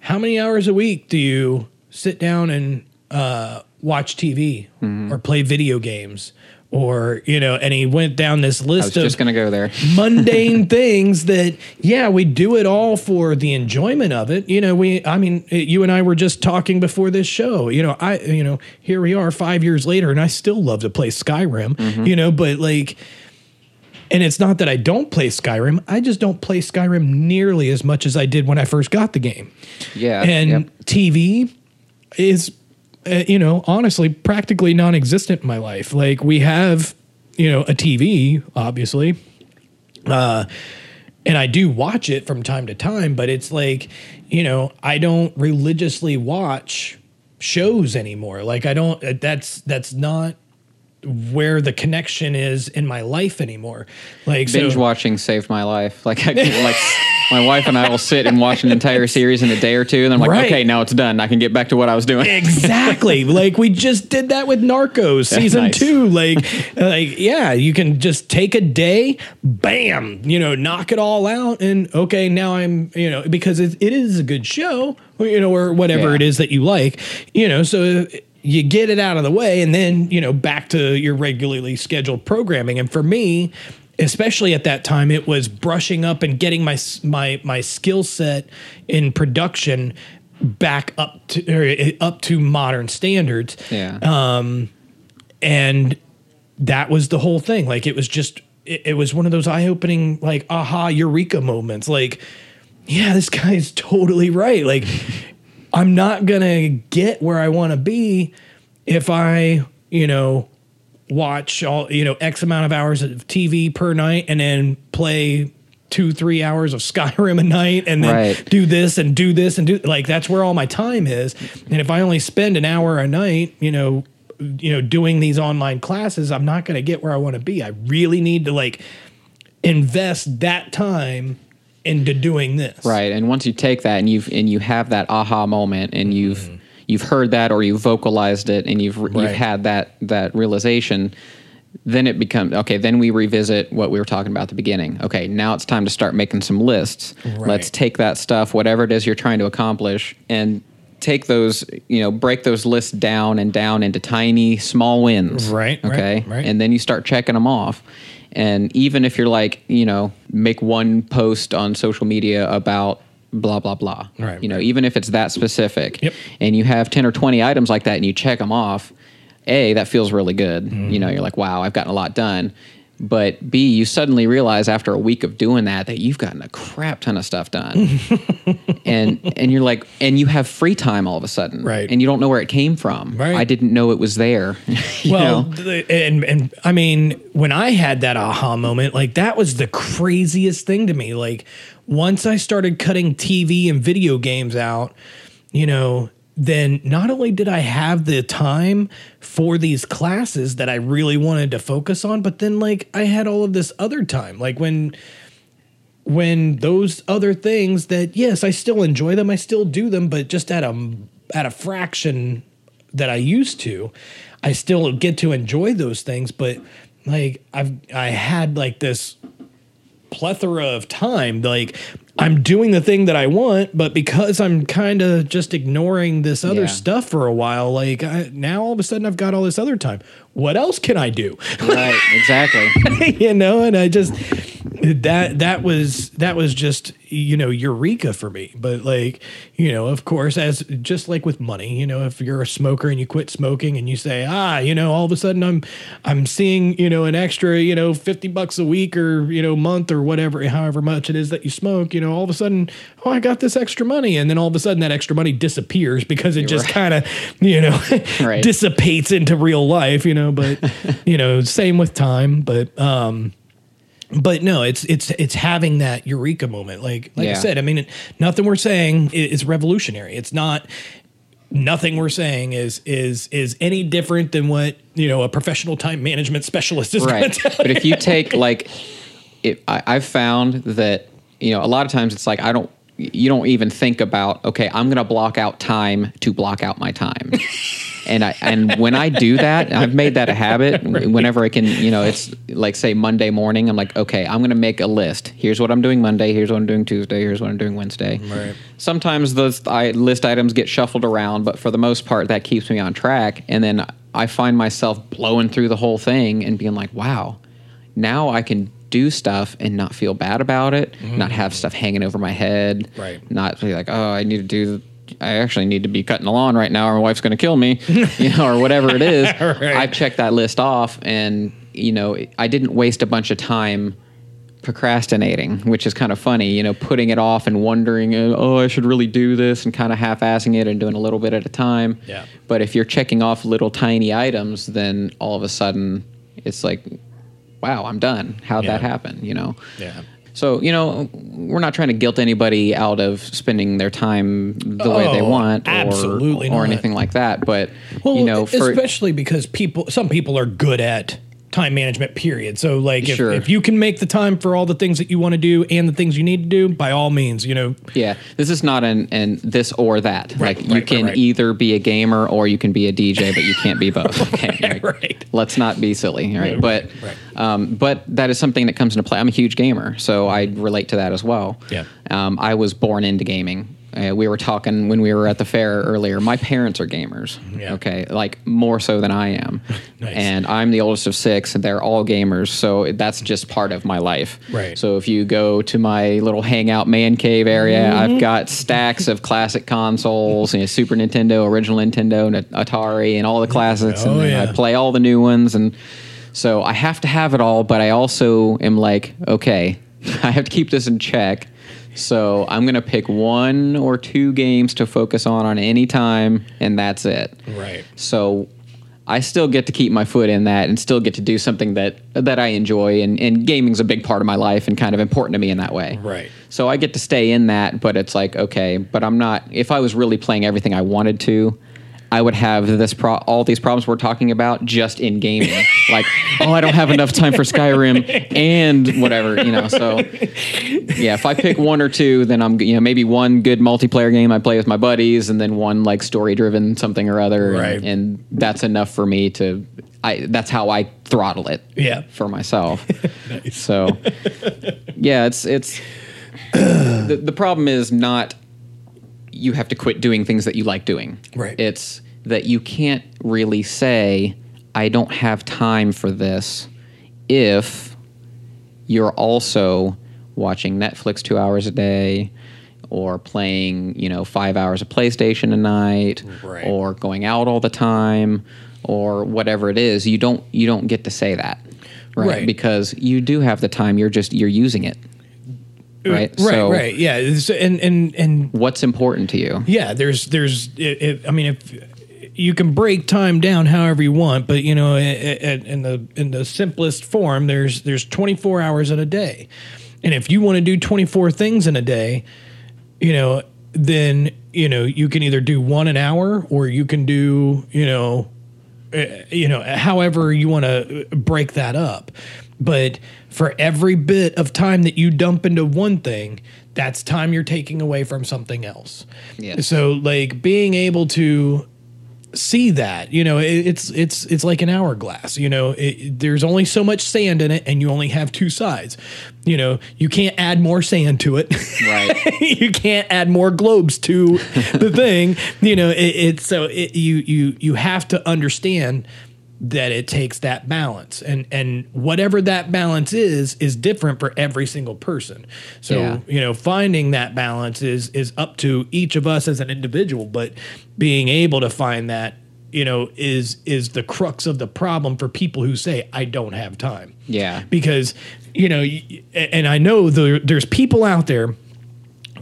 how many hours a week do you sit down and uh, watch TV Mm-hmm. or play video games? Or, you know, and he went down this list of just going to go there. mundane things that yeah we do it all for the enjoyment of it you know we i mean you and i were just talking before this show you know i you know here we are five years later and i still love to play skyrim Mm-hmm. you know but like and it's not that i don't play skyrim i just don't play skyrim nearly as much as i did when i first got the game Yeah. and yep. TV is, uh, you know, honestly, practically non-existent in my life. Like we have, you know, a TV, obviously, uh, and I do watch it from time to time, but it's like, you know, I don't religiously watch shows anymore. Like I don't uh, that's that's not where the connection is in my life anymore. Like Binge so, watching saved my life. Like I can, like my wife and I will sit and watch an entire series in a day or two, and I'm like, Right. okay, now it's done. I can get back to what I was doing. exactly like we just did that with narcos season nice. two like like yeah you can just take a day bam you know knock it all out and okay now i'm you know because it, it is a good show you know or whatever Yeah. it is that you like you know so you get it out of the way and then you know back to your regularly scheduled programming and for me especially at that time it was brushing up and getting my my my skill set in production back up to or eh, up to modern standards. Yeah. Um, and that was the whole thing. Like it was just it, it was one of those eye-opening like aha eureka moments. Like yeah this guy's totally right. Like i'm not gonna get where i want to be if i you know watch all you know x amount of hours of tv per night and then play two three hours of skyrim a night and then Right. do this and do this and do like that's where all my time is and if i only spend an hour a night you know you know doing these online classes i'm not going to get where i want to be i really need to like invest that time into doing this Right. And once you take that and you've and you have that aha moment and you've mm-hmm. You've heard that or you've vocalized it and you've. Right. you've had that that realization, then it becomes okay, then we revisit what we were talking about at the beginning. Okay, now it's time to start making some lists. Right. Let's take that stuff, whatever it is you're trying to accomplish, and take those, you know, break those lists down and down into tiny small wins. Right, okay right, right. And then you start checking them off. And even if you're like, you know, make one post on social media about blah blah blah. Right, You know, even if it's that specific. Yep. And you have 10 or 20 items like that and you check them off, A, that feels really good. Mm-hmm. You know, you're like, wow, I've gotten a lot done. But B, you suddenly realize after a week of doing that that you've gotten a crap ton of stuff done. and and you're like and you have free time all of a sudden. Right. And you don't know where it came from. Right. I didn't know it was there. well, know? and and I mean, when I had that aha moment, like that was the craziest thing to me. Like once I started cutting TV and video games out, you know, then not only did I have the time for these classes that I really wanted to focus on, but then like I had all of this other time. Like when when those other things that yes, I still enjoy them, I still do them, but just at a at a fraction that I used to, I still get to enjoy those things, but like I've I had like this plethora of time like I'm doing the thing that I want, but because I'm kind of just ignoring this other Yeah. stuff for a while, like I, now all of a sudden I've got all this other time. What else can I do? right, exactly. you know and i just that that was that was just you know eureka for me but like you know of course as just like with money you know if you're a smoker and you quit smoking and you say ah you know all of a sudden i'm i'm seeing you know an extra you know 50 bucks a week or you know month or whatever however much it is that you smoke you know all of a sudden oh i got this extra money and then all of a sudden that extra money disappears because it just right. kind of you know Right. dissipates into real life you know but you know same with time but um but no it's it's it's having that eureka moment. Like like i said i mean nothing we're saying is revolutionary. It's not nothing we're saying is is is any different than what you know a professional time management specialist is right. but if you take like it, I, i've found that you know a lot of times it's like i don't you don't even think about okay i'm going to block out time to block out my time and i and when i do that i've made that a habit whenever i can you know it's like say monday morning i'm like okay i'm going to make a list here's what i'm doing monday here's what i'm doing tuesday here's what i'm doing wednesday Right. sometimes those I, list items get shuffled around, but for the most part, that keeps me on track. And then I find myself blowing through the whole thing and being like, wow, now I can do stuff and not feel bad about it, not mm. have stuff hanging over my head, Right. not be like, oh, I need to do. I actually need to be cutting the lawn right now, or my wife's going to kill me, you know, or whatever it is. Right. I've checked that list off, and you know, I didn't waste a bunch of time procrastinating, which is kind of funny, you know, putting it off and wondering, uh, oh, I should really do this and kind of half assing it and doing a little bit at a time. Yeah. But if you're checking off little tiny items, then all of a sudden it's like, wow, I'm done. How'd that happen? You know? yeah So you know, we're not trying to guilt anybody out of spending their time the way they Oh, want, or, absolutely or not. anything like that. But Well, you know, for especially because people, some people are good at time management. Period. So, like, if, Sure. if you can make the time for all the things that you want to do and the things you need to do, by all means, you know. Yeah, this is not an, an this or that. Right, like you can right, right. either be a gamer or you can be a DJ, but you can't be both. Okay, right. right. Let's not be silly, right? Right, but right. um, but that is something that comes into play. I'm a huge gamer, so I relate to that as well. Yeah. Um, I was born into gaming. Uh, we were talking when we were at the fair earlier. My parents are gamers. Yeah. Okay, like more so than I am. Nice. And I'm the oldest of six, and they're all gamers. So that's just part of my life. Right. So if you go to my little hangout man cave area, Mm-hmm. I've got stacks of classic consoles, you know, Super Nintendo, original Nintendo, and Atari, and all the classics. Oh, and yeah. I play all the new ones, and so I have to have it all. But I also am like, okay, I have to keep this in check. So I'm gonna pick one or two games to focus on on any time, and that's it. Right. So I still get to keep my foot in that and still get to do something that that I enjoy and, and gaming's a big part of my life and kind of important to me in that way. Right. So I get to stay in that, but it's like, okay, but I'm not if I was really playing everything I wanted to, I would have this pro- all these problems we're talking about just in gaming. like, oh, I don't have enough time for Skyrim and whatever, you know. So yeah, if I pick one or two, then I'm you know maybe one good multiplayer game I play with my buddies, and then one like story driven something or other, and- Right. and, that's enough for me to. I that's how I throttle it. Yeah. for myself. So yeah, it's it's the the problem is not you have to quit doing things that you like doing. Right. It's that you can't really say I don't have time for this if you're also watching Netflix 2 hours a day or playing, you know, 5 hours of PlayStation a night Right. or going out all the time or whatever it is. You don't you don't get to say that. Right? Right. Because you do have the time, you're just you're using it. Right? Right. So- right. Yeah. It's- And and and What's important to you? yeah. There's there's. It, it, I mean, if you can break time down however you want, but you know, in the in the simplest form, there's there's 24 hours in a day, and if you want to do 24 things in a day, you know, then you know you can either do one an hour or you can do you know uh, you know, however you want to break that up. But for every bit of time that you dump into one thing, that's time you're taking away from something else. Yes. So like being able to see that, you know, it, it's it's it's like an hourglass. You know, it, there's only so much sand in it, and you only have two sides. You know, you can't add more sand to it. Right. you can't add more globes to the thing. You know, it, so it, you you you have to understand that it takes that balance and and whatever that balance is is different for every single person so Yeah. you know finding that balance is is up to each of us as an individual but being able to find that you know is is the crux of the problem for people who say i don't have time Yeah. because you know and i know there, there's people out there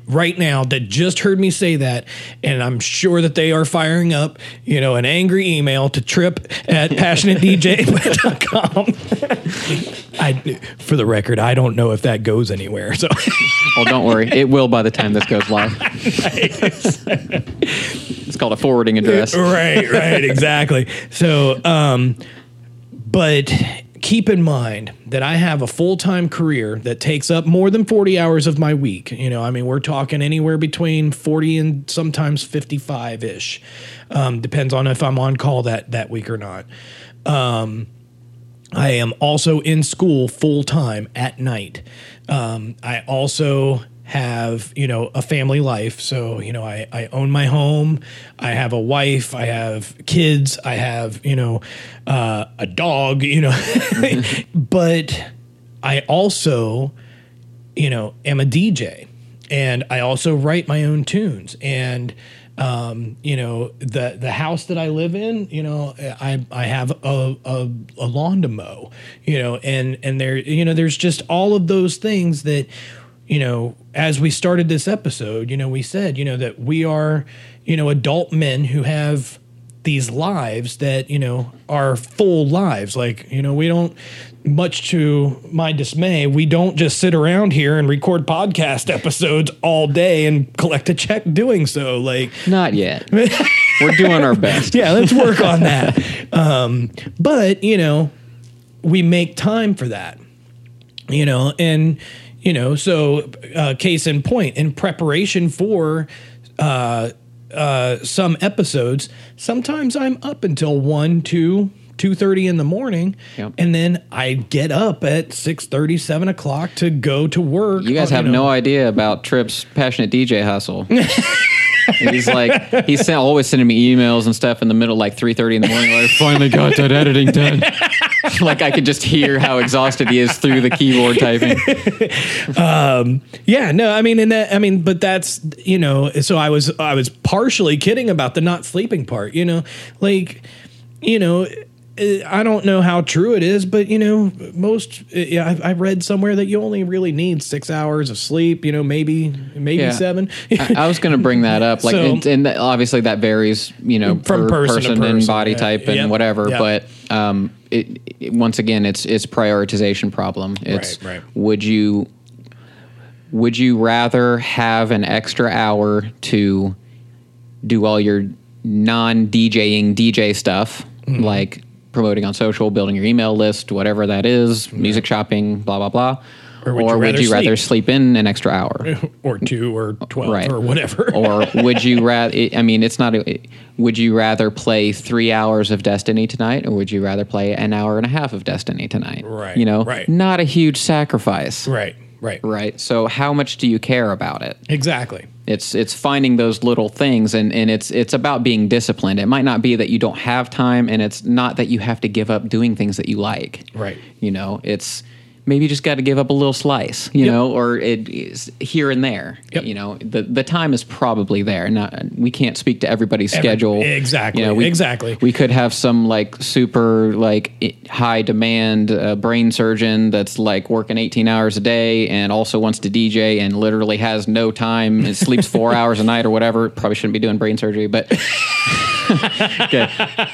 right now that just heard me say that and i'm sure that they are firing up you know an angry email to trip at passionatedj.com i for the record i don't know if that goes anywhere so Well, don't worry. It will by the time this goes live. it's called a forwarding address. right, right, exactly. So, um, but keep in mind that I have a full time career that takes up more than 40 hours of my week. You know, I mean, we're talking anywhere between 40 and sometimes 55 ish. Um, depends on if I'm on call that, that week or not. Um, I am also in school full time at night. Um, I also have, you know, a family life. So, you know, I, I own my home. I have a wife. I have kids. I have, you know, uh, a dog, you know. but I also, you know, am a DJ and I also write my own tunes. And, um, you know, the, the house that I live in, you know, I, I have a, a, a lawn to mow, you know, and, and there, you know, there's just all of those things that, you know, as we started this episode, you know, we said, you know, that we are, you know, adult men who have these lives that you know are full lives. Like you know, we don't. Much to my dismay, we don't just sit around here and record podcast episodes all day and collect a check doing so. Like, Not yet. We're doing our best. yeah, let's work on that. Um, but you know, we make time for that. You know, and you know, so uh, case in point, in preparation for uh, uh, some episodes, sometimes I'm up until one, two. 2.30 in the morning Yep. and then i get up at 6.30 7 o'clock to go to work You guys uh, have know. no idea about Trip's passionate DJ hustle. he's like he's sent, always sending me emails and stuff in the middle, like three thirty in the morning. Like, finally got that editing done. like I could just hear how exhausted he is through the keyboard typing. Um, yeah, no, I mean, and that, I mean, but that's, you know, so I was, I was partially kidding about the not sleeping part, you know, like, you know, I don't know how true it is, but you know, most, eh, yeah, I, I read somewhere that you only really need six hours of sleep, you know, maybe, maybe Yeah. seven. I, I was going to bring that up, like, So- and, and obviously that varies, you know, From per person to person, and body yeah. type and Yep. whatever. Yep. But um, it, it- once again, it's it's prioritization problem. It's Right, right. would you would you rather have an extra hour to do all your non DJing DJ stuff, Mm-hmm. like promoting on social, building your email list, whatever that is, music shopping, blah blah blah. Or would you would rather you rather sleep? in an extra hour? or two or 12 Right. or whatever. or would you rather? I mean, it's not. A, would you rather play three hours of Destiny tonight, or would you rather play an hour and a half of Destiny tonight? Right, You know, right. not a huge sacrifice. right, right, Right. So, how much do you care about it? Exactly. It's it's finding those little things, and and it's it's about being disciplined. It might not be that you don't have time, and it's not that you have to give up doing things that you like. Right. You know, it's maybe you just got to give up a little slice. You Yep. know, or it is here and there. Yep. You know, the the time is probably there. Not we can't speak to everybody's Every- schedule. exactly, You know, we, exactly. We could have some like super like high demand uh, brain surgeon that's like working 18 hours a day and also wants to DJ and literally has no time and sleeps four hours a night or whatever. Probably shouldn't be doing brain surgery, but okay.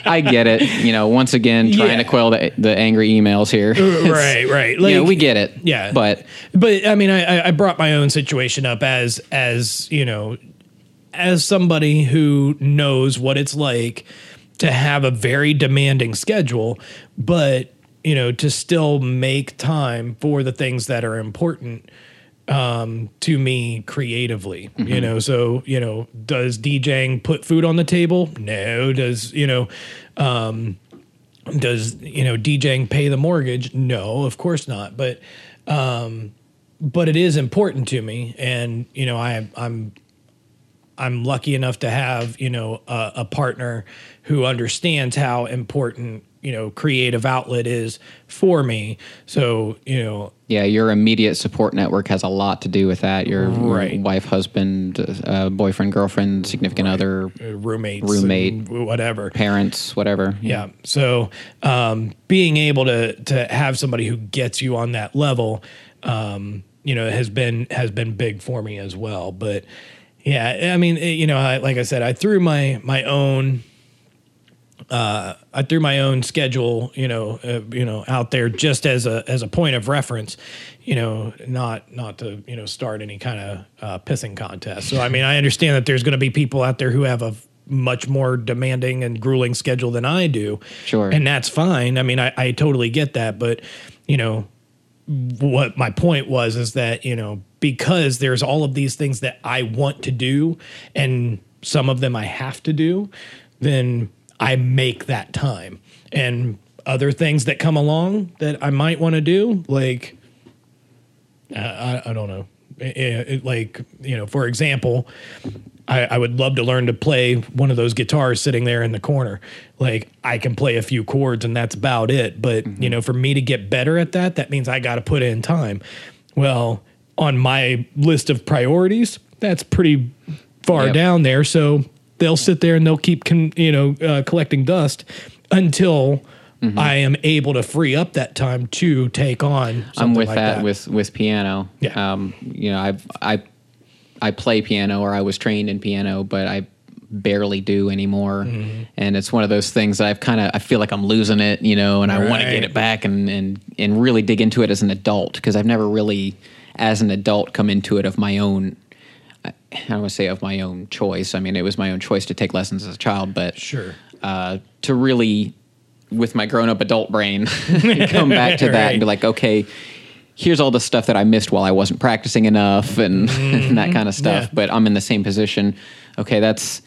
I get it. You know, once again, trying Yeah. to quell the, the angry emails here. It's- right, right. you know, We get it. Yeah, but but I mean, I I- brought my own situation up as as you know, as somebody who knows what it's like to have a very demanding schedule, but you know, to still make time for the things that are important um to me creatively you know? So you know does djing put food on the table? No. Does you know um does you know DJing pay the mortgage? No, of course not. But um, but it is important to me, and you know I I'm I'm lucky enough to have you know a, a partner who understands how important you know creative outlet is for me. So you know yeah, your immediate support network has a lot to do with that. Your Right. wife, husband, uh, boyfriend, girlfriend, significant other, uh, roommates, Roommate. whatever. parents, whatever. Yeah. So um, being able to to have somebody who gets you on that level, um, you know, has been has been big for me as well. But yeah, I mean, it- you know, I, like I said, I threw my my own. Uh, I threw my own schedule, you know, uh, you know, out there just as a as a point of reference, you know, not not to you know start any kind of uh, pissing contest. So I mean, I understand that there's going to be people out there who have a much more demanding and grueling schedule than I do. Sure. and that's fine. I mean, I, I totally get that, but you know, what my point was is that you know because there's all of these things that I want to do and some of them I have to do, then I make that time. And other things that come along that I might want to do, like uh, I, I don't know, It- it- like you know, for example, I, I would love to learn to play one of those guitars sitting there in the corner. Like I can play a few chords and that's about it. But you know, for me to get better at that, that means I got to put in time. Well, on my list of priorities, that's pretty far Yep. down there. So they'll sit there and they'll keep con, you know uh, collecting dust until. I am able to free up that time to take on. Something I'm with like that, that with with piano. Yeah. Um, you know, I've I I play piano or I was trained in piano, but I barely do anymore, Mm-hmm. and it's one of those things that I've kind of I feel like I'm losing it, you know, and I want to get it back and and and really dig into it as an adult because I've never really, as an adult, come into it of my own. I don't want to say of my own choice. I mean, it was my own choice to take lessons as a child, but Sure. uh, to really, with my grown up adult brain, come back to that Right. and be like, okay, here's all the stuff that I missed while I wasn't practicing enough and, and that kind of stuff. Yeah. But I'm in the same position. Okay, that's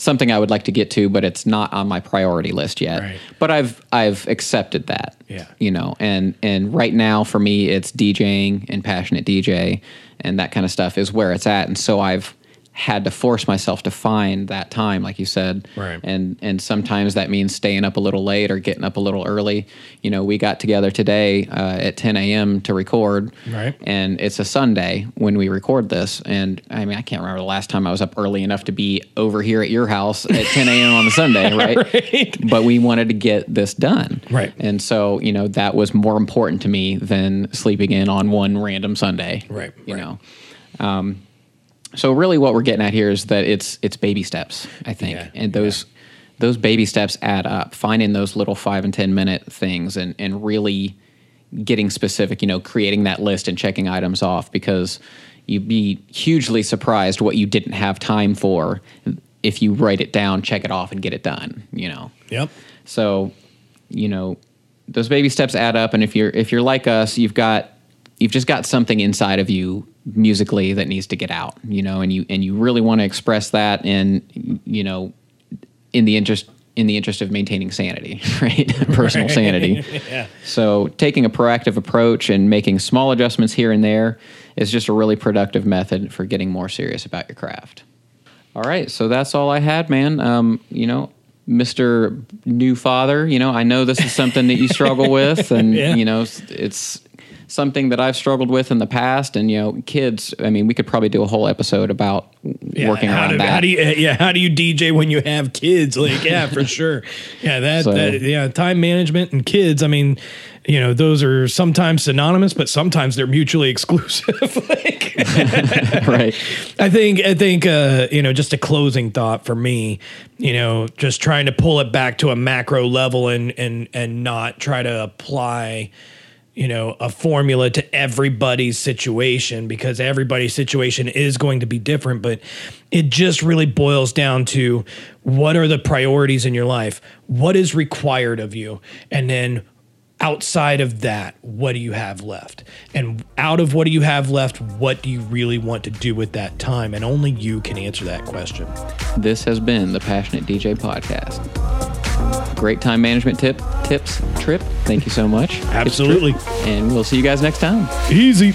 something I would like to get to, but it's not on my priority list yet. Right. But I've I've accepted that. Yeah. You know, and and right now for me it's DJing and passionate DJ and that kind of stuff is where it's at. And so I've had to force myself to find that time, like you said. Right. And and sometimes that means staying up a little late or getting up a little early. You know, we got together today uh, at 10 a.m. to record. Right. And it's a Sunday when we record this. And I mean, I can't remember the last time I was up early enough to be over here at your house at 10 a.m. on a Sunday, right? Right. But we wanted to get this done. Right. And so, you know, that was more important to me than sleeping in on one random Sunday. Right, You right. know. Um, so really what we're getting at here is that it's it's baby steps, I think. Yeah, and those those baby steps add up. Finding those little five and ten minute things and and really getting specific, you know, creating that list and checking items off because you'd be hugely surprised what you didn't have time for if you write it down, check it off and get it done, you know. Yep. So, you know, those baby steps add up, and if you're if you're like us, you've got you've just got something inside of you musically that needs to get out, you know, and you and you really want to express that, and you know, in the interest in the interest of maintaining sanity, right, personal sanity. Yeah. So, taking a proactive approach and making small adjustments here and there is just a really productive method for getting more serious about your craft. All right, so that's all I had, man. Um, you know, Mr. New Father, you know, I know this is something that you struggle with, and Yeah. you know, it's something that I've struggled with in the past. And you know, kids. I mean, we could probably do a whole episode about Yeah, working around do, that. How do you, yeah, how do you DJ when you have kids? Like, yeah, for sure. Yeah, that, So- that, yeah, time management and kids. I mean, you know, those are sometimes synonymous, but sometimes they're mutually exclusive. like, right? I think, I think, uh, you know, just a closing thought for me, you know, just trying to pull it back to a macro level and, and, and not try to apply, you know, a formula to everybody's situation because everybody's situation is going to be different. But it just really boils down to what are the priorities in your life? What is required of you? And then outside of that, what do you have left? And out of what do you have left, what do you really want to do with that time? And only you can answer that question. This has been the Passionate DJ podcast. Great time management tip tips trip. Thank you so much. Absolutely. And we'll see you guys next time. Easy.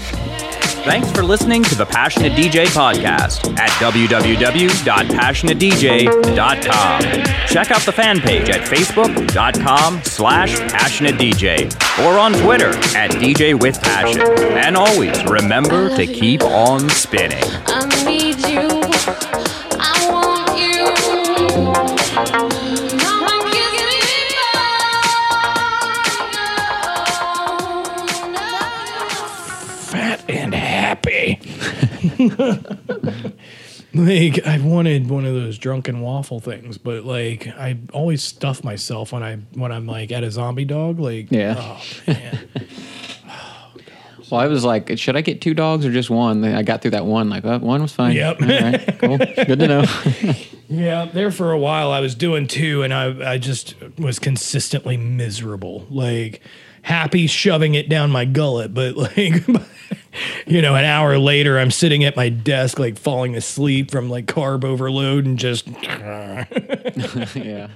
Thanks for listening to the Passionate DJ podcast at www.passionatedj.com. Check out the fan page at facebook.com slash passionatedj or on Twitter at DJ with Passion. And always remember to keep on spinning. like I wanted one of those drunken waffle things, but like I always stuff myself when I when I'm like at a zombie dog. Like Yeah. oh man. Well, I was like, should I get two dogs or just one? I got through that one. Like, oh, one was fine. Yep. All right. Cool. Good to know. Yeah, there for a while I was doing two, and I I just was consistently miserable. Like happy shoving it down my gullet, but like you know, an hour later I'm sitting at my desk like falling asleep from like carb overload and just yeah.